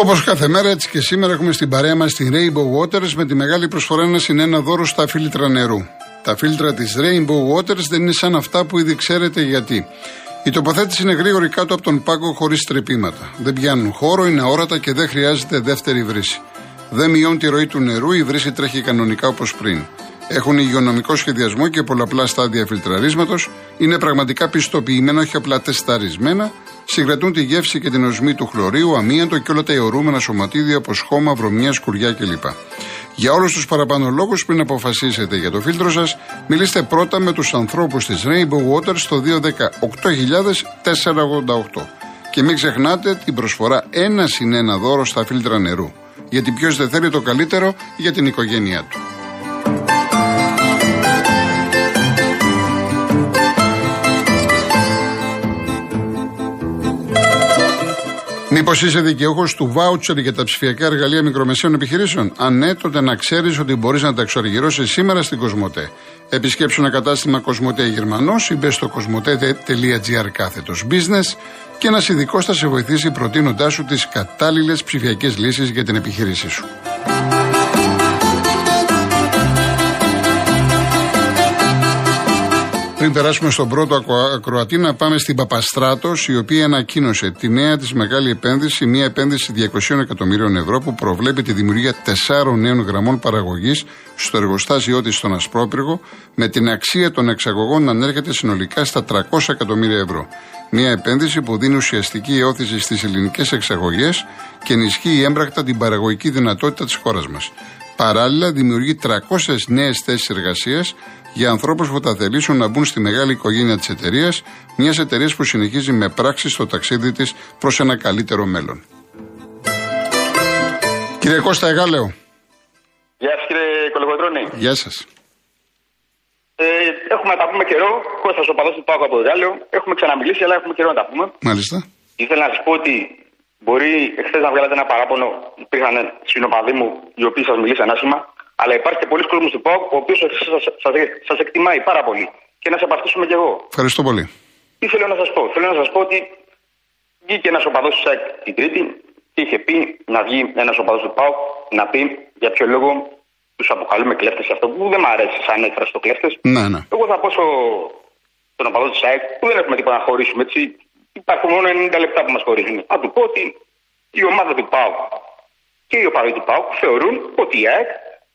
Όπω κάθε μέρα, έτσι και σήμερα έχουμε στην παρέα μας την Rainbow Waters με τη μεγάλη προσφορά ένα συνένα δώρο στα φίλτρα νερού. Τα φίλτρα της Rainbow Waters δεν είναι σαν αυτά που ήδη ξέρετε γιατί. Η τοποθέτηση είναι γρήγορη κάτω από τον πάγκο χωρίς τρεπήματα. Δεν πιάνουν χώρο, είναι αόρατα και δεν χρειάζεται δεύτερη βρύση. Δεν μειώνει τη ροή του νερού, η βρύση τρέχει κανονικά όπως πριν. Έχουν υγειονομικό σχεδιασμό και πολλαπλά στάδια φιλτραρίσματος. Είναι πραγματικά πιστοποιημένα, όχι απλά τεσταρισμένα. Συγκρατούν τη γεύση και την οσμή του χλωρίου, αμύαντο και όλα τα αιωρούμενα σωματίδια όπω χώμα, βρωμιά, σκουριά κλπ. Για όλους τους παραπάνω λόγου, πριν αποφασίσετε για το φίλτρο σας, μιλήστε πρώτα με τους ανθρώπους της Rainbow Water στο 210 488. Και μην ξεχνάτε την προσφορά ένα συν ένα δώρο στα φίλτρα νερού. Γιατί ποιος δεν θέλει το καλύτερο για την οικογένειά του. Μήπως είσαι δικαιούχος του βάουτσερ για τα ψηφιακά εργαλεία μικρομεσαίων επιχειρήσεων; Αν ναι, τότε να ξέρεις ότι μπορείς να τα εξοργυρώσεις σήμερα στην Κοσμοτέ. Επισκέψου ένα κατάστημα Κοσμοτέ Γερμανός ή μπες στο κοσμοτέ.gr κάθετος business και ένας ειδικός θα σε βοηθήσει προτείνοντάς σου τις κατάλληλες ψηφιακές λύσεις για την επιχείρησή σου. Πριν περάσουμε στον πρώτο ακροατή, να πάμε στην Παπαστράτος, η οποία ανακοίνωσε τη νέα της μεγάλη επένδυση, μια επένδυση 200 εκατομμύριων ευρώ που προβλέπει τη δημιουργία τεσσάρων νέων γραμμών παραγωγής στο εργοστάσιό της στον Ασπρόπυργο, με την αξία των εξαγωγών να ανέρχεται συνολικά στα 300 εκατομμύρια ευρώ. Μια επένδυση που δίνει ουσιαστική όθηση στις ελληνικές εξαγωγές και ενισχύει έμπρακτα την παραγωγική δυνατότητα της χώρας μας. Παράλληλα, δημιουργεί 300 νέες θέσεις εργασίας για ανθρώπους που θα θελήσουν να μπουν στη μεγάλη οικογένεια της εταιρείας, μιας εταιρείας που συνεχίζει με πράξη στο ταξίδι της προς ένα καλύτερο μέλλον. Κύριε Κώστα Εγάλεο. Γεια σας κύριε Κολοκοτρώνη. Γεια σας. Ε, έχουμε να τα πούμε καιρό. Κώστας ο παδός του Πάκου από το Γάλλιο. Έχουμε ξαναμιλήσει, αλλά έχουμε καιρό να τα πούμε. Μάλιστα. Ήθελα να σας πω ότι μπορεί εχθές να βγάλετε ένα παράπονο. Υπήρχαν συνοπαδοί μου οι οποίοι σας μιλήσαν άσχημα. Αλλά υπάρχει και πολλοί κόσμος του ΠΑΟΚ, ο οποίος σας εκτιμάει πάρα πολύ. Και να σε απαρτήσουμε κι εγώ. Ευχαριστώ πολύ. Τι θέλω να σας πω; Θέλω να σας πω ότι βγήκε ένας οπαδός του ΣΑΚ την Τρίτη και είχε πει να βγει ένας οπαδός του ΠΑΟΚ να πει για ποιο λόγο τους αποκαλούμε κλέφτες. Αυτό που δεν μου αρέσει σαν έκφραση το κλέφτες. Ναι, ναι. Εγώ θα πω στον οπαδό του ΣΑΚ που δεν έχουμε τίποτα να χωρίσουμε έτσι. Υπάρχουν μόνο 90 λεπτά που μας χωρίζουν. Θα του πω ότι η ομάδα του ΠΑΟΚ και οι οπαδοί του ΠΑΟΚ θεωρούν ότι η ΑΕΚ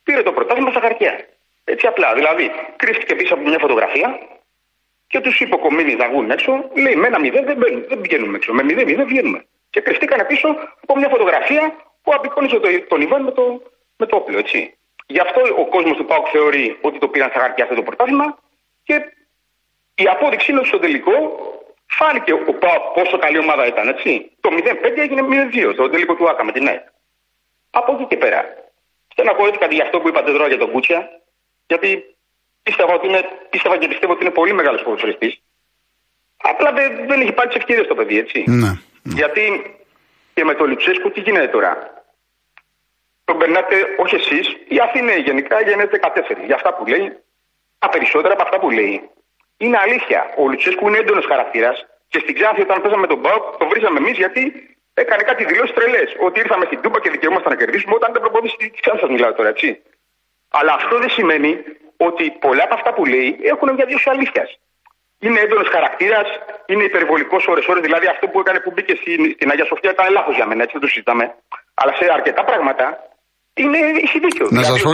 πήρε το πρωτάθλημα στα χαρτιά. Έτσι απλά. Δηλαδή, κρύφτηκε πίσω από μια φωτογραφία και τους είπε ο Κομίνης να βγουν έξω. Λέει με ένα μηδέν δεν, μπαίνουν, δεν πηγαίνουμε έξω. Με μηδέν μηδέν βγαίνουμε. Και κρυφτήκαν πίσω από μια φωτογραφία που απεικόνιζε το, τον Ιβάν με το, με το όπλο. Έτσι. Γι' αυτό ο κόσμος του Πάουκ θεωρεί ότι το πήραν στα χαρτιά αυτό το πρωτάθλημα και η απόδειξη είναι ότι στο τελικό φάνηκε ο Πάουκ πόσο καλή ομάδα ήταν. Έτσι. Το 0-5 έγινε 0-2 το τελικό του Άκα με την ΕΚ. Από εκεί και πέρα Στεναχωρήθηκα για αυτό που είπατε τώρα για τον Κούτσια, γιατί πίστευα, ότι είναι, πίστευα και πιστεύω ότι είναι πολύ μεγάλος ποδοσφαιριστής. Απλά δεν, δεν έχει πάρει τις ευκαιρίες το παιδί, έτσι. Ναι, ναι. Γιατί και με το Λουτσέσκου τι γίνεται τώρα; Τον περνάτε, όχι εσείς, η Αθήνα γενικά γίνεται κατέσσερι. Για αυτά που λέει, τα περισσότερα από αυτά που λέει. Είναι αλήθεια. Ο Λουτσέσκου είναι έντονος χαρακτήρας και στην Ξάνθη όταν παίζαμε τον Μπάουκ το βρίζαμε εμείς γιατί έκανε κάτι δηλώσεις τρελές. Ότι ήρθαμε στην Τούμπα και δικαιούμαστε να κερδίσουμε όταν δεν προποδίσει τη σας μιλάω τώρα, έτσι. Αλλά αυτό δεν σημαίνει ότι πολλά από αυτά που λέει έχουν μια δύο αλήθειας. Είναι έντονος χαρακτήρας, είναι υπερβολικός ώρε-ώρε. Δηλαδή αυτό που έκανε που μπήκε στην, στην Αγία Σοφία ήταν λάθος για μένα, έτσι δεν το συζητάμε. Αλλά σε αρκετά πράγματα είναι, έχει δίκιο. Να δηλαδή, σας πω,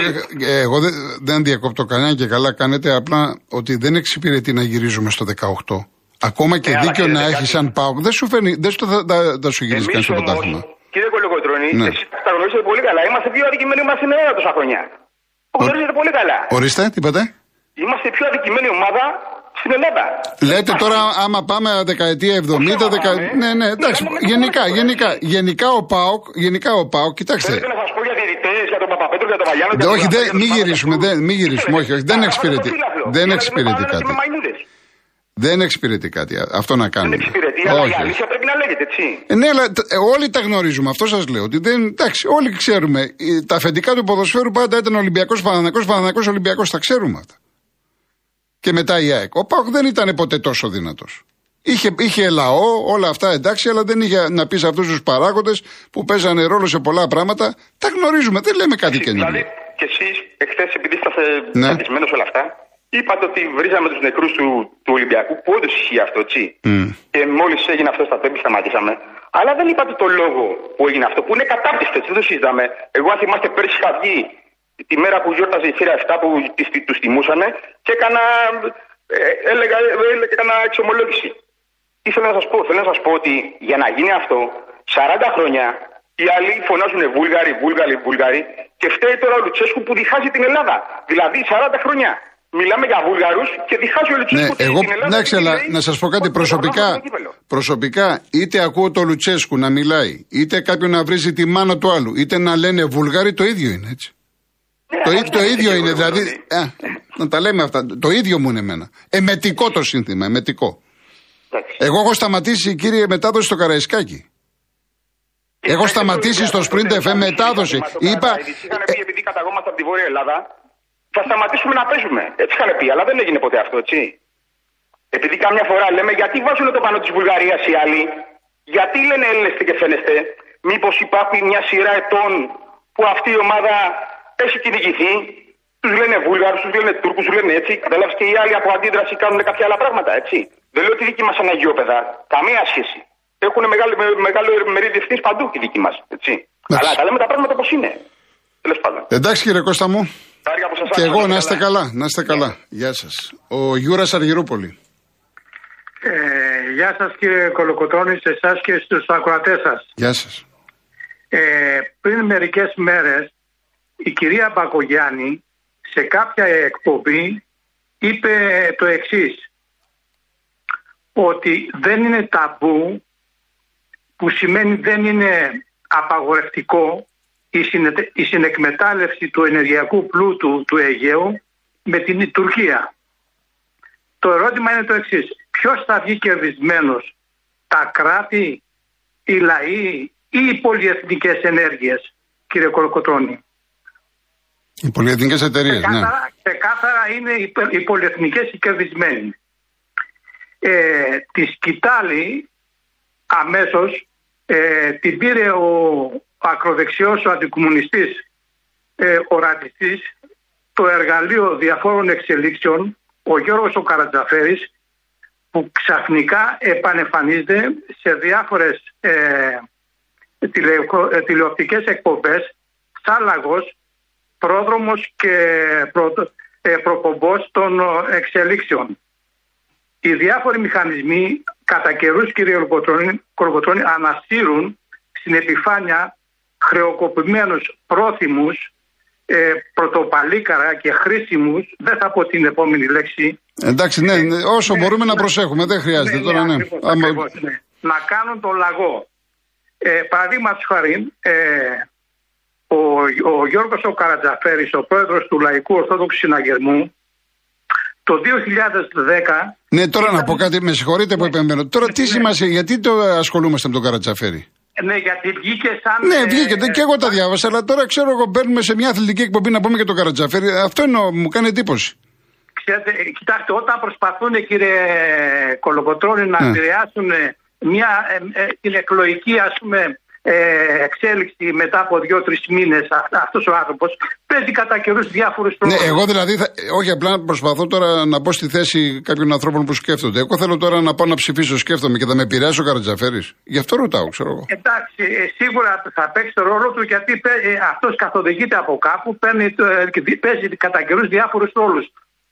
ε, εγώ δεν, δεν διακόπτω κανένα και καλά κάνετε, απλά ότι δεν εξυπηρετεί να γυρίζουμε στο 18. Ακόμα και ναι, δίκιο να έχει σαν πάω, δεν σου φέρνει, δεν σου, θα, θα, θα σου γυρίσει κανεί το πρωτάθλημα. Κύριε Κολοκοτρόνη, ναι. εσεί τα γνωρίζετε πολύ καλά. Είμαστε πιο αδικημένοι μα στην Ελλάδα τόσα χρόνια. Το γνωρίζετε πολύ καλά. Ορίστε, τι είπατε. Είμαστε η πιο αδικημένη ομάδα στην Ελλάδα. Λέτε τώρα, άμα πάμε δεκαετία 70, δεκα... ναι, ναι, εντάξει, ναι, γενικά, γενικά, γενικά ο ΠΑΟΚ, γενικά ο ΠΑΟΚ, κοιτάξτε. Θέλετε να σα πω για διαιτητές, για τον Παπαπέτρο, για τον Βαλιάνο. Όχι, μην γυρίσουμε, μην γυρίσουμε, όχι, όχι, δεν εξυπηρετεί. Δεν εξυπηρετεί κάτι. Δεν εξυπηρετεί κάτι αυτό να κάνουμε. Δεν εξυπηρετεί, αλλά η αλήθεια πρέπει να λέγεται, έτσι. Ε, ναι, αλλά ε, όλοι τα γνωρίζουμε. Αυτό σας λέω. Ότι δεν, εντάξει, όλοι ξέρουμε. Τα αφεντικά του ποδοσφαίρου πάντα ήταν Ολυμπιακός Παναναναϊκό, Παναναναϊκό Ολυμπιακός. Τα ξέρουμε αυτά. Και μετά η ΑΕΚ. Ο Πάοκ δεν ήταν ποτέ τόσο δυνατός. Είχε, είχε λαό, όλα αυτά εντάξει, αλλά δεν είχε να πεις σε αυτούς τους παράγοντες που παίζανε ρόλο σε πολλά πράγματα. Τα γνωρίζουμε, δεν λέμε κάτι καινούργιο. Δηλαδή, και εσείς, εχθές, επειδή είσαστε ναι. όλα αυτά, είπατε ότι βρίζαμε τους νεκρούς του, του Ολυμπιακού, που όντως ισχύει αυτό, έτσι. Mm. Και μόλις έγινε αυτό στα πέμπτη, σταματήσαμε. Αλλά δεν είπατε το λόγο που έγινε αυτό, που είναι κατάπτυστο, δεν το συζητάμε. Εγώ, αν θυμάστε, πέρσι είχα βγει τη μέρα που γιόρταζε η θύρα 7 που τους τιμούσαμε και έκανα, ε, έλεγα, έλεγα, έκανα εξομολόγηση. Τι θέλω να σας πω, θέλω να σας πω ότι για να γίνει αυτό, 40 χρόνια οι άλλοι φωνάζουν Βούλγαροι, Βούλγαροι, Βούλγαροι και φταίει τώρα ο Λουτσέσκου που διχάζει την Ελλάδα. Δηλαδή 40 χρόνια. Μιλάμε για Βούλγαρους και διχάζει ο Λουτσέσκου ναι, εγώ, την Ελλάδα. Ναι, αλλά να σας πω κάτι προσωπικά. Προσωπικά, είτε ακούω το Λουτσέσκου να μιλάει, είτε κάποιον να βρίζει τη μάνα του άλλου, είτε να λένε Βούλγαροι, το ίδιο είναι έτσι. Ναι, το, το ίδιο είναι, δηλαδή. Α, να τα λέμε αυτά. Το ίδιο μου είναι εμένα. Εμετικό το σύνθημα, εμετικό. Εγώ έχω σταματήσει, κύριε, μετάδοση στο Καραϊσκάκι. Έχω σταματήσει στο Sprint FM μετάδοση. Είπα. Είχαν πει επειδή καταγόμαστε από τη Βόρεια Ελλάδα, θα σταματήσουμε να παίζουμε. Έτσι είχαν πει, αλλά δεν έγινε ποτέ αυτό, έτσι. Επειδή καμιά φορά λέμε γιατί βάζουν το πάνω της Βουλγαρίας οι άλλοι, γιατί λένε Έλληνες και φαίνεστε, μήπως υπάρχει μια σειρά ετών που αυτή η ομάδα έχει κυνηγηθεί, τους λένε Βούλγαρους, τους λένε Τούρκους, τους λένε έτσι. Κατάλαβε και οι άλλοι από αντίδραση κάνουν κάποια άλλα πράγματα, έτσι. Δεν λέω ότι οι δικοί μας είναι αγιόπαιδα. Καμία σχέση. Έχουν μεγάλο, μεγάλο μερίδιο ευθύνης παντού οι δικοί μας. Αλλά τα λέμε τα πράγματα όπως είναι. Τέλος πάντων. Εντάξει κύριε Κώστα μου. Και εγώ να είστε καλά. Να είστε καλά. Γεια σας. Ο Γιούρας Αργυρούπολη. Ε, γεια σας κύριε Κολοκοτρόνη, σε εσάς και στους ακροατές σας. Γεια σας. Ε, πριν μερικές μέρες η κυρία Μπακογιάννη σε κάποια εκπομπή είπε το εξής ότι δεν είναι ταμπού που σημαίνει δεν είναι απαγορευτικό η, συνεκμετάλλευση του ενεργειακού πλούτου του Αιγαίου με την Τουρκία. Το ερώτημα είναι το εξής. Ποιος θα βγει κερδισμένος, τα κράτη, οι λαοί ή οι πολυεθνικές ενέργειες, κύριε Κολοκοτρώνη; Οι πολυεθνικές εταιρείες, ναι. Ξεκάθαρα είναι οι, οι πολυεθνικές οι κερδισμένοι. Ε, τη σκητάλη αμέσως ε, την πήρε ο ακροδεξιός ο αντικομουνιστής ε, ορατιστής το εργαλείο διαφόρων εξελίξεων ο Γιώργος ο Καρατζαφέρης που ξαφνικά επανεφανίζεται σε διάφορες ε, τηλε, ε, τηλεοπτικές εκπομπές Σάλαγος πρόδρομος και προ, ε, προπομπός των εξελίξεων. Οι διάφοροι μηχανισμοί κατά καιρούς, κύριε Κορκοτρώνη, αναστήρουν στην επιφάνεια χρεοκοπημένους πρόθυμους ε, πρωτοπαλίκαρα και χρήσιμους, δεν θα πω την επόμενη λέξη. Εντάξει, ναι, ναι όσο ναι, μπορούμε να ναι. προσέχουμε, δεν χρειάζεται ναι, τώρα, ναι. Ακριβώς, Να κάνουν το λαγό. Ε, Παραδείγματος χάρη, ε, ο, ο Γιώργος ο Καρατζαφέρης, ο πρόεδρος του Λαϊκού Ορθόδοξου Συναγερμού, το 2010... Ναι, τώρα να πω κάτι, με συγχωρείτε που επεμβαίνω. Τώρα τι σημασία, γιατί το ασχολούμαστε με τον Καρατζαφέρη; Ναι, γιατί βγήκε σαν. Ναι, βγήκε. Ε, και εγώ τα διάβασα, αλλά τώρα ξέρω εγώ μπαίνουμε σε μια αθλητική εκπομπή να πούμε και τον Καρατζαφέρη. Αυτό εννοώ, μου κάνει εντύπωση. Ξέρετε, κοιτάξτε, όταν προσπαθούν, κύριε Κολοκοτρόνη, να ναι. επηρεάσουν μια, ε, ε, την εκλογική, ας πούμε, ε, εξέλιξη μετά από δύο-τρεις μήνες αυτός ο άνθρωπος παίζει κατά καιρούς διάφορους τρόπους. Ναι, εγώ δηλαδή, θα, όχι απλά προσπαθώ τώρα να μπω στη θέση κάποιων ανθρώπων που σκέφτονται. Εγώ θέλω τώρα να πάω να ψηφίσω, σκέφτομαι και θα με επηρεάσει ο Καρατζαφέρης. Γι' αυτό ρωτάω, ξέρω εγώ. Εντάξει, ε, σίγουρα θα παίξει το ρόλο του γιατί ε, αυτός καθοδηγείται από κάπου, παίρνει, ε, παίζει κατά καιρούς διάφορους ρόλους.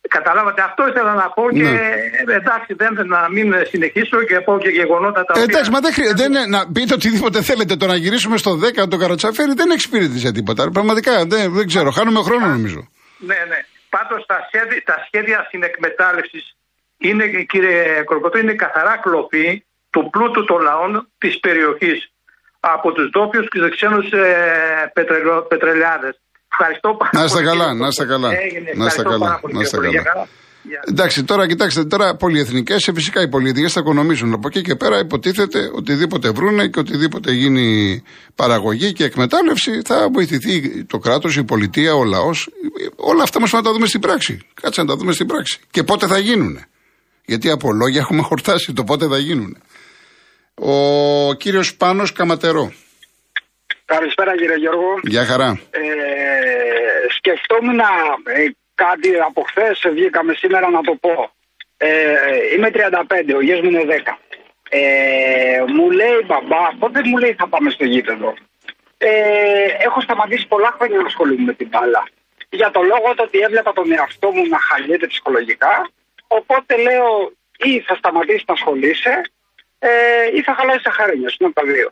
Καταλάβατε, αυτό ήθελα να πω και ναι. εντάξει, δεν να μην συνεχίσω και πω και γεγονότα τα οποία. Εντάξει, μα δεν χρειάζεται. Να πείτε οτιδήποτε θέλετε. Το να γυρίσουμε στο 10 το Καρατσαφέρι δεν εξυπηρετήσε τίποτα. Πραγματικά δεν, δεν ξέρω. Χάνουμε χρόνο νομίζω. Ναι, ναι. Πάντως τα σχέδια, τα σχέδια συνεκμετάλλευσης είναι, κύριε Κορκοτό, είναι καθαρά κλοπή του πλούτου των λαών της περιοχής από τους ντόπιους και τους ξένους ε, πετρελιάδες. Ευχαριστώ πάρα να είστε καλά, να είστε καλά. να είστε καλά. Να είστε καλά. Εντάξει, τώρα κοιτάξτε, τώρα πολυεθνικές, ε, φυσικά οι πολυεθνικέ θα οικονομήσουν. Από εκεί και πέρα υποτίθεται οτιδήποτε βρούνε και οτιδήποτε γίνει παραγωγή και εκμετάλλευση θα βοηθηθεί το κράτος, η πολιτεία, ο λαός. Όλα αυτά μα να τα δούμε στην πράξη. Κάτσε να τα δούμε στην πράξη. Και πότε θα γίνουν. Γιατί από λόγια έχουμε χορτάσει το πότε θα γίνουν. Ο κύριος Πάνος Καματερό. Καλησπέρα κύριε Γιώργο. Γεια χαρά. Ε, σκεφτόμουν ε, κάτι από χθες, βγήκαμε σήμερα να το πω. Ε, είμαι 35, ο γιος μου είναι 10. Ε, μου λέει μπαμπά, πότε μου λέει θα πάμε στο γήπεδο; Ε, έχω σταματήσει πολλά χρόνια να ασχολούμαι με την μπάλα. Για το λόγο ότι έβλεπα τον εαυτό μου να χαλιέται ψυχολογικά. Οπότε λέω ή θα σταματήσει να ασχολείσαι ε, ή θα χαλάσεις τα χαρίνια σου. Είναι τα δύο.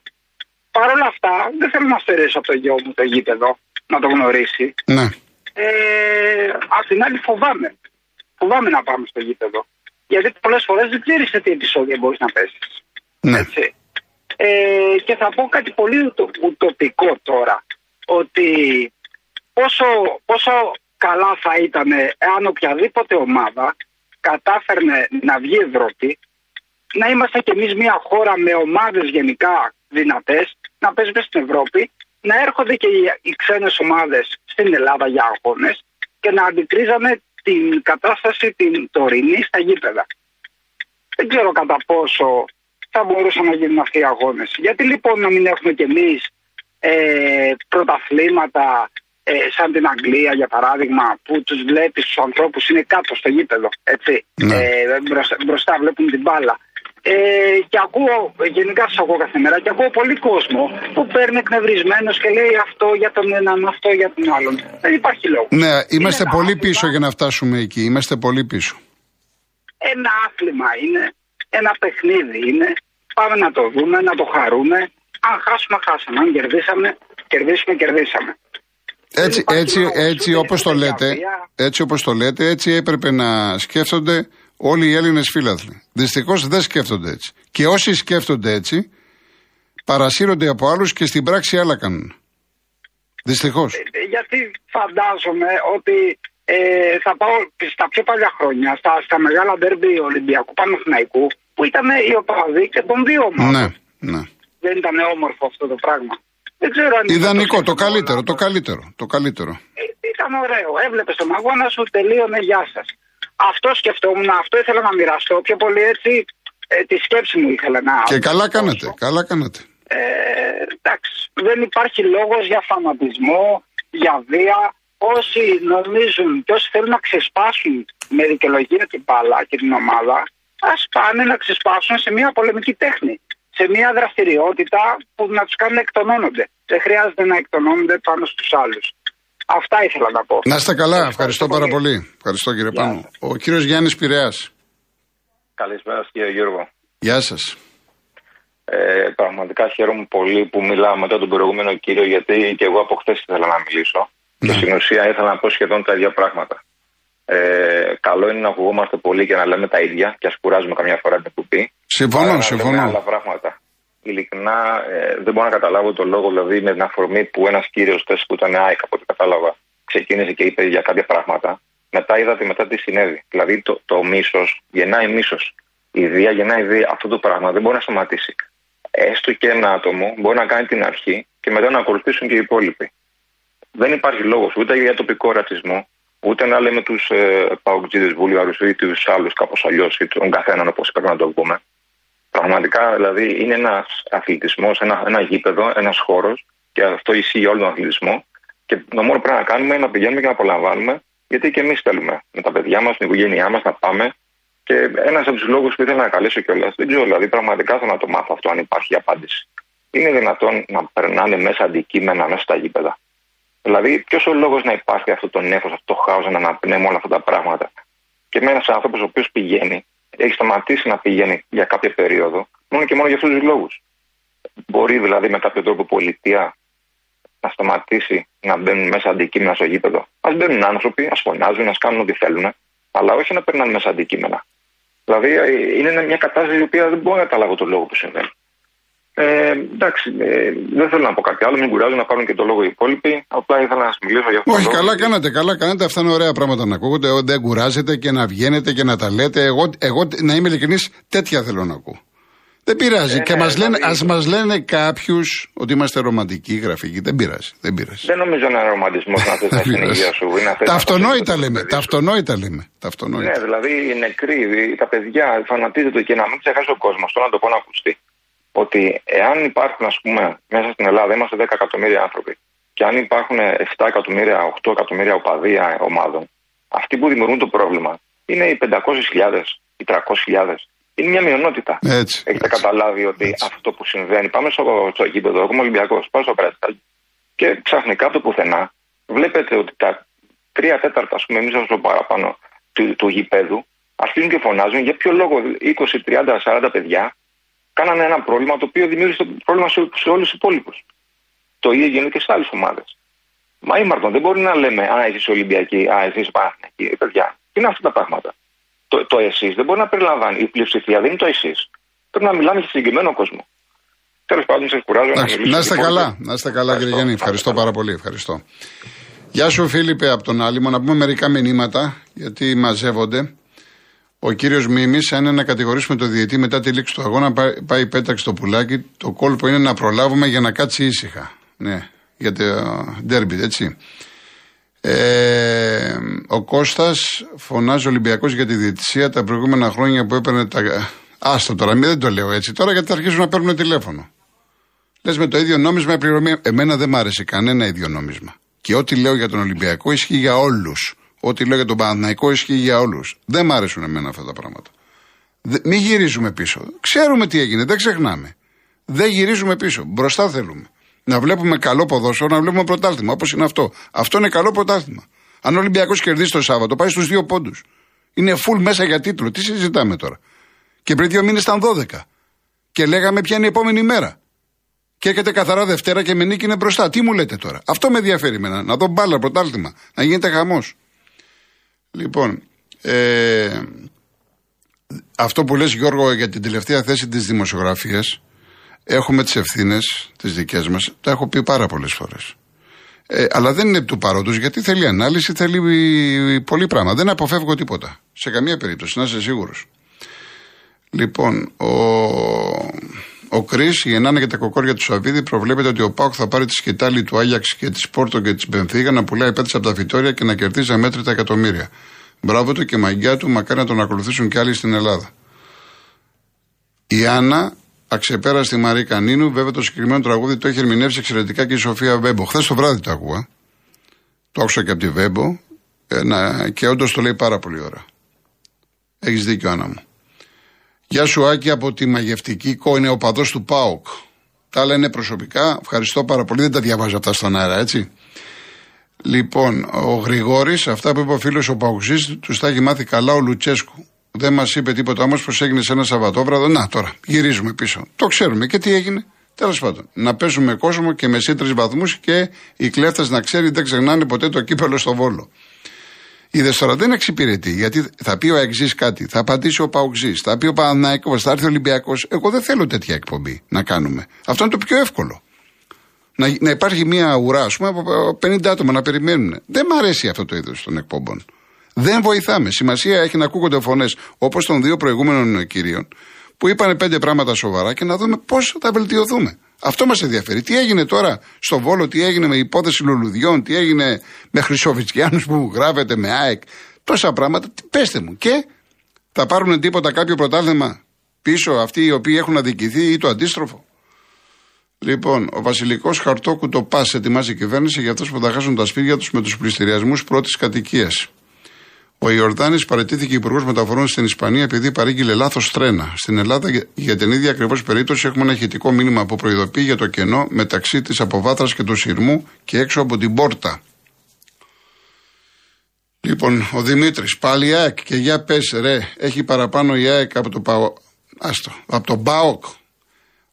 Παρ' όλα αυτά δεν θέλω να στερήσω από το γιο μου το γήπεδο να το γνωρίσει. Ναι. Ε, απ' την άλλη φοβάμαι. Φοβάμαι να πάμε στο γήπεδο. Γιατί πολλές φορές δεν ξέρεις σε τι επεισόδια μπορείς να πέσεις. Ναι. Έτσι. Ε, και θα πω κάτι πολύ ουτο- ουτοπικό τώρα. Ότι πόσο, πόσο καλά θα ήταν εάν οποιαδήποτε ομάδα κατάφερνε να βγει Ευρώπη, να είμαστε κι εμείς μια χώρα με ομάδες γενικά δυνατές, να παίζουμε στην Ευρώπη, να έρχονται και οι, οι ξένες ομάδες στην Ελλάδα για αγώνες και να αντικρίζαμε την κατάσταση την τωρινή στα γήπεδα. Δεν ξέρω κατά πόσο θα μπορούσαν να γίνουν αυτοί οι αγώνες. Γιατί λοιπόν να μην έχουμε κι εμείς ε, πρωταθλήματα ε, σαν την Αγγλία για παράδειγμα που τους βλέπεις τους ανθρώπους είναι κάτω στο γήπεδο έτσι Ναι. ε, μπροστά, μπροστά βλέπουν την μπάλα ε, και ακούω, γενικά σας ακούω κάθε μέρα και ακούω πολύ κόσμο που παίρνει εκνευρισμένος και λέει αυτό για τον έναν, αυτό για τον άλλον. Δεν υπάρχει λόγος. Ναι, είμαστε ένα πολύ άθλημα. πίσω για να φτάσουμε εκεί. Είμαστε πολύ πίσω. Ένα άθλημα είναι, ένα παιχνίδι είναι. Πάμε να το δούμε, να το χαρούμε. Αν χάσουμε, χάσαμε. Αν κερδίσαμε, κερδίσουμε, κερδίσαμε. Έτσι, υπάρχει έτσι, λόγος έτσι ούτε όπως το για λέτε, καρδιά. έτσι όπως το λέτε, έτσι έπρεπε να σκέφτονται όλοι οι Έλληνες φίλαθλοι. Δυστυχώς δεν σκέφτονται έτσι. Και όσοι σκέφτονται έτσι, παρασύρονται από άλλους και στην πράξη άλλα κάνουν. Δυστυχώς. Ε, γιατί φαντάζομαι ότι ε, θα πάω στα πιο παλιά χρόνια, στα, στα μεγάλα ντέρμπι Ολυμπιακού Παναθηναϊκού, που ήταν οι οπαδοί και των δύο ομάδων. Ναι, ναι. Δεν ήταν όμορφο αυτό το πράγμα. Δεν ξέρω αν είναι Ιδανικό, το το καλύτερο, το καλύτερο, το καλύτερο. Ε, Ήταν ωραίο. Έβλεπες τον αγώνα σου, τελείωνε, γεια σας. Αυτό σκεφτόμουν, αυτό ήθελα να μοιραστώ. Πιο πολύ έτσι ε, τη σκέψη μου ήθελα να. Και καλά να κάνατε, δώσω. καλά κάνατε. Ε, εντάξει, δεν υπάρχει λόγος για φανατισμό, για βία. Όσοι νομίζουν και όσοι θέλουν να ξεσπάσουν με δικαιολογία την μπάλα και την ομάδα, ας πάνε να ξεσπάσουν σε μια πολεμική τέχνη. Σε μια δραστηριότητα που να τους κάνει να εκτονώνονται. Δεν χρειάζεται να εκτονώνονται πάνω στους άλλους. Αυτά ήθελα να πω. Να είστε καλά, ευχαριστώ πάρα πολύ. Ευχαριστώ κύριε Γεια Πάνο. Ο κύριος Γιάννης Πειραιάς. Καλησπέρα σας, κύριε Γιώργο. Γεια σας. Ε, πραγματικά χαίρομαι πολύ που μιλάω μετά τον προηγούμενο κύριο, γιατί και εγώ από χθες ήθελα να μιλήσω. Ναι. Και στην ουσία ήθελα να πω σχεδόν τα ίδια πράγματα. Ε, καλό είναι να ακουγόμαστε πολύ και να λέμε τα ίδια και ας κουράζουμε καμιά φορά την κουπί. Συμφωνώ, Παρά να συμφωνώ. λέμε άλλα πράγματα. Ειλικρινά ε, δεν μπορώ να καταλάβω το λόγο, δηλαδή με την αφορμή που ένας κύριος θες που ήταν ΑΕΚ, από ό,τι κατάλαβα, ξεκίνησε και είπε για κάποια πράγματα. Μετά είδατε μετά τι συνέβη. Δηλαδή το, το μίσος γεννάει μίσος. Η βία γεννάει βία. Αυτό το πράγμα δεν μπορεί να σταματήσει. Έστω και ένα άτομο μπορεί να κάνει την αρχή και μετά να ακολουθήσουν και οι υπόλοιποι. Δεν υπάρχει λόγος ούτε για τοπικό ρατσισμό, ούτε να λέμε τους ε, παοκτζίδες βούλιαρου ή τους άλλους κάπως αλλιώς ή τον καθέναν όπως πρέπει να το πούμε. Πραγματικά δηλαδή είναι ένας αθλητισμός, ένα, ένα γήπεδο, ένας χώρος και αυτό ισχύει για όλο τον αθλητισμό. Και το μόνο που πρέπει να κάνουμε είναι να πηγαίνουμε και να απολαμβάνουμε, γιατί και εμείς θέλουμε με τα παιδιά μας, την οικογένειά μας να πάμε. Και ένας από τους λόγους που ήθελα να καλέσω κιόλας, δεν ξέρω, δηλαδή πραγματικά θέλω να το μάθω αυτό, αν υπάρχει απάντηση. Είναι δυνατόν να περνάνε μέσα αντικείμενα μέσα στα γήπεδα. Δηλαδή, ποιος ο λόγος να υπάρχει αυτό το νέφος, αυτό το χάος, να αναπνέουμε όλα αυτά τα πράγματα. Και με ένας άνθρωπος ο οποίος πηγαίνει, έχει σταματήσει να πηγαίνει για κάποια περίοδο, μόνο και μόνο για αυτούς τους λόγους. Μπορεί δηλαδή με κάποιο τρόπο πολιτεία να σταματήσει να μπαίνουν μέσα αντικείμενα στο γήπεδο. Α μπαίνουν άνθρωποι, ας φωνάζουν, ας κάνουν ό,τι θέλουν, αλλά όχι να περνάνε μέσα αντικείμενα. Δηλαδή ε, είναι μια κατάσταση η οποία δεν μπορώ να καταλάβω το λόγο που συμβαίνει. Ε, εντάξει, ε, δεν θέλω να πω κάτι άλλο, μην κουράζω να πάρουν και το λόγο οι υπόλοιποι. Απλά ήθελα να σας μιλήσω για αυτό. Όχι, το λόγο. καλά κάνατε, καλά κάνατε. Αυτά είναι ωραία πράγματα να ακούγονται. Εγώ Δεν κουράζετε και να βγαίνετε και να τα λέτε. Εγώ, εγώ να είμαι ειλικρινής, τέτοια θέλω να ακούω. Δεν πειράζει. Ε, και ναι, μας λένε, δηλαδή- ας μας λένε κάποιους ότι είμαστε ρομαντικοί, γραφικοί. Δεν πειράζει. Δεν πειράζει. Δεν νομίζω να είναι ρομαντισμός να θες να Δεν στην πειράζει. υγεία σου. ή να θες Τα να αυτονόητα πας λέμε. στο Τα παιδί σου. αυτονόητα λέμε. Τα αυτονόητα. Ναι, δηλαδή οι νεκροί, τα παιδιά φανατίζονται και να μην ξεχάσει ο κόσμος. Αυτό να το πω να ακουστεί. Ότι εάν υπάρχουν, ας πούμε, μέσα στην Ελλάδα, είμαστε 10 εκατομμύρια άνθρωποι, και αν υπάρχουν 7 εκατομμύρια, 8 εκατομμύρια οπαδοί ομάδων, αυτοί που δημιουργούν το πρόβλημα είναι οι 500.000, οι 300.000. Είναι μια μειονότητα. Έτσι, Έχετε έτσι. καταλάβει ότι Έτσι. αυτό που συμβαίνει. Πάμε στο, στο γήπεδο, εγώ είμαι Ολυμπιακό, πάω στο Πρέσταλ και ξαφνικά από το πουθενά βλέπετε ότι τα τρία τέταρτα, ας πούμε, εμείς όσο παραπάνω του, του γηπέδου, αρχίζουν και φωνάζουν για ποιο λόγο 20, 30, 40 παιδιά κάνανε ένα πρόβλημα το οποίο δημιούργησε το πρόβλημα σε, σε όλους τους υπόλοιπους. Το ίδιο γίνεται και σε άλλες ομάδες. Μα ήμαρτον, δεν μπορεί να λέμε Α, εσείς Ολυμπιακοί, Α, εσείς Παναθηναϊκοί. Ε, παιδιά, τι είναι αυτά τα πράγματα. Το, το εσείς δεν μπορεί να περιλαμβάνει. Η πλειοψηφία δεν είναι το εσείς. Πρέπει να μιλάμε για συγκεκριμένο κόσμο. Τέλος πάντων, σε κουράζω να Εντάξει, μιλήσω. να είστε λοιπόν. καλά, να είστε καλά κύριε Γιάννη. Ευχαριστώ πάρα πολύ. Ευχαριστώ. Γεια σου Φίλιππε από τον Άλυμο. Να πούμε μερικά μηνύματα γιατί μαζεύονται. Ο κύριος Μίμης, αν είναι να κατηγορήσουμε το διαιτή μετά τη λήξη του αγώνα, πάει, πάει πέταξε το πουλάκι. Το κόλπο είναι να προλάβουμε για να κάτσει ήσυχα. Ναι, για το ντέρμπι, έτσι. Ε, ο Κώστας φωνάζει Ολυμπιακός για τη διαιτησία τα προηγούμενα χρόνια που έπαιρνε τα. Άστο τώρα, μην δεν το λέω έτσι. Τώρα γιατί θα αρχίσουν να παίρνουν τηλέφωνο. Λες με το ίδιο νόμισμα η πληρωμή. Εμένα δεν μ' άρεσε κανένα ίδιο νόμισμα. Και ό,τι λέω για τον Ολυμπιακό ισχύει για όλους. Ό,τι λέω για τον Παναθηναϊκό ισχύει για όλους. Δεν μ' αρέσουν εμένα αυτά τα πράγματα. Δε, μην γυρίζουμε πίσω. Ξέρουμε τι έγινε, δεν ξεχνάμε. Δεν γυρίζουμε πίσω. Μπροστά θέλουμε. Να βλέπουμε καλό ποδόσφαιρο, να βλέπουμε πρωτάθλημα. Όπως είναι αυτό. Αυτό είναι καλό πρωτάθλημα. Αν ο Ολυμπιακός κερδίσει το Σάββατο, πάει στους δύο πόντους. Είναι full μέσα για τίτλο. Τι συζητάμε τώρα; Και πριν δύο μήνες ήταν 12. Και λέγαμε ποια είναι η επόμενη μέρα. Και έρχεται καθαρά Δευτέρα και με νίκη είναι μπροστά. Τι μου λέτε τώρα; Αυτό με ενδιαφέρει εμένα. Να δω μπάλα, πρωτάθλημα. Να γίνεται χαμός. Λοιπόν, ε, αυτό που λες Γιώργο για την τελευταία θέση της δημοσιογραφίας έχουμε τις ευθύνες τις δικές μας το έχω πει πάρα πολλές φορές. Ε, αλλά δεν είναι του παρόντος γιατί θέλει ανάλυση θέλει πολύ πράγμα. Δεν αποφεύγω τίποτα σε καμία περίπτωση να είσαι σίγουρος. Λοιπόν ο, ο Κρι γεννάνε και τα κοκόρια του Σαββίδη προβλέπεται ότι ο Πάοκ θα πάρει τη σκητάλη του Άγιαξ και της Πόρτο και της Μπενφίγα να πουλάει πέτρε από τα φυτόρια και να κερδίζει αμέτρητα εκατομμύρια. Μπράβο του και μαγκιά του, μακάρι να τον ακολουθήσουν και άλλοι στην Ελλάδα. Η Άννα, αξεπέραστη Μαρή Κανίνου, βέβαια το συγκεκριμένο τραγούδι το έχει ερμηνεύσει εξαιρετικά και η Σοφία Βέμπο. Χθες το βράδυ το άκουγα. Το άκουσα και από τη Βέμπο ε, να, και όντως το λέει πάρα πολύ ώρα. Έχεις δίκιο, Άννα μου. Γεια σου Άκη από τη μαγευτική κό, είναι ο παδός του ΠΑΟΚ. Τα άλλα είναι προσωπικά. Ευχαριστώ πάρα πολύ. Δεν τα διαβάζω αυτά στον αέρα, έτσι. Λοιπόν, ο Γρηγόρης, αυτά που είπε ο φίλος ο Παουξή, τους τα έχει μάθει καλά ο Λουτσέσκου. Δεν μας είπε τίποτα όμως πως έγινε σε ένα Σαββατόβραδο. Να τώρα, γυρίζουμε πίσω. Το ξέρουμε. Και τι έγινε. Τέλος πάντων, να παίζουμε κόσμο και με σύντρι βαθμούς και οι κλέφτες να ξέρει δεν ξεχνάνε ποτέ το κύπελο στο βόλο. Είδε τώρα δεν εξυπηρετεί, γιατί θα πει ο Αεξής κάτι, θα απαντήσει ο Παουξή, θα πει ο Παναναϊκός, θα έρθει ο Ολυμπιακός. Εγώ δεν θέλω τέτοια εκπομπή να κάνουμε. Αυτό είναι το πιο εύκολο. Να, να υπάρχει μια ουρά, ας πούμε, από 50 άτομα να περιμένουν. Δεν μ' αρέσει αυτό το είδος των εκπομπών. Δεν βοηθάμε. Σημασία έχει να ακούγονται φωνές όπως των δύο προηγούμενων κυρίων που είπαν πέντε πράγματα σοβαρά και να δούμε πώς θα βελτιωθούμε. Αυτό μας ενδιαφέρει. Τι έγινε τώρα στο Βόλο, τι έγινε με υπόθεση λουλουδιών, τι έγινε με Χρυσοβιτσκιάνου που γράφεται με ΑΕΚ. Τόσα πράγματα. Πέστε μου. Και θα πάρουν τίποτα κάποιο πρωτάθλημα πίσω αυτοί οι οποίοι έχουν αδικηθεί ή το αντίστροφο; Λοιπόν, ο Βασιλικός Χαρτόκου το ΠΑΣ ετοιμάζει η κυβέρνηση για αυτούς που θα χάσουν τα σπίτια τους με τους πληστηριασμούς πρώτης κατοικίας. Ο Ιορδάνης παρετήθηκε υπουργός μεταφορών στην Ισπανία επειδή παρήγγειλε λάθος τρένα. Στην Ελλάδα, για την ίδια ακριβώς περίπτωση, έχουμε ένα ηχητικό μήνυμα που προειδοποιεί για το κενό μεταξύ της αποβάθρας και του σειρμού και έξω από την πόρτα. Λοιπόν, ο Δημήτρης, πάλι η ΑΕΚ και για πες, ρε, έχει παραπάνω η ΑΕΚ από το ΠΑΟ. Άστο, από τον ΠΑΟΚ.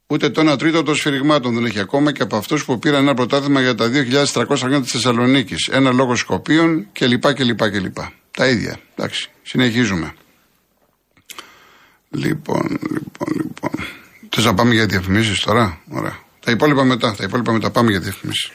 Ούτε το 1 τρίτο των σφυριγμάτων δεν έχει ακόμα και από αυτούς που πήραν ένα πρωτάθλημα για τα 2.300 χρόνια της Θεσσαλονίκης. Ένα λόγο Σκοπίων κλπ. κλπ, κλπ. Τα ίδια. Εντάξει. Συνεχίζουμε. Λοιπόν, λοιπόν, λοιπόν. Θες να πάμε για διαφημίσεις τώρα; Ωραία. Τα υπόλοιπα μετά. Τα υπόλοιπα μετά πάμε για διαφημίσεις.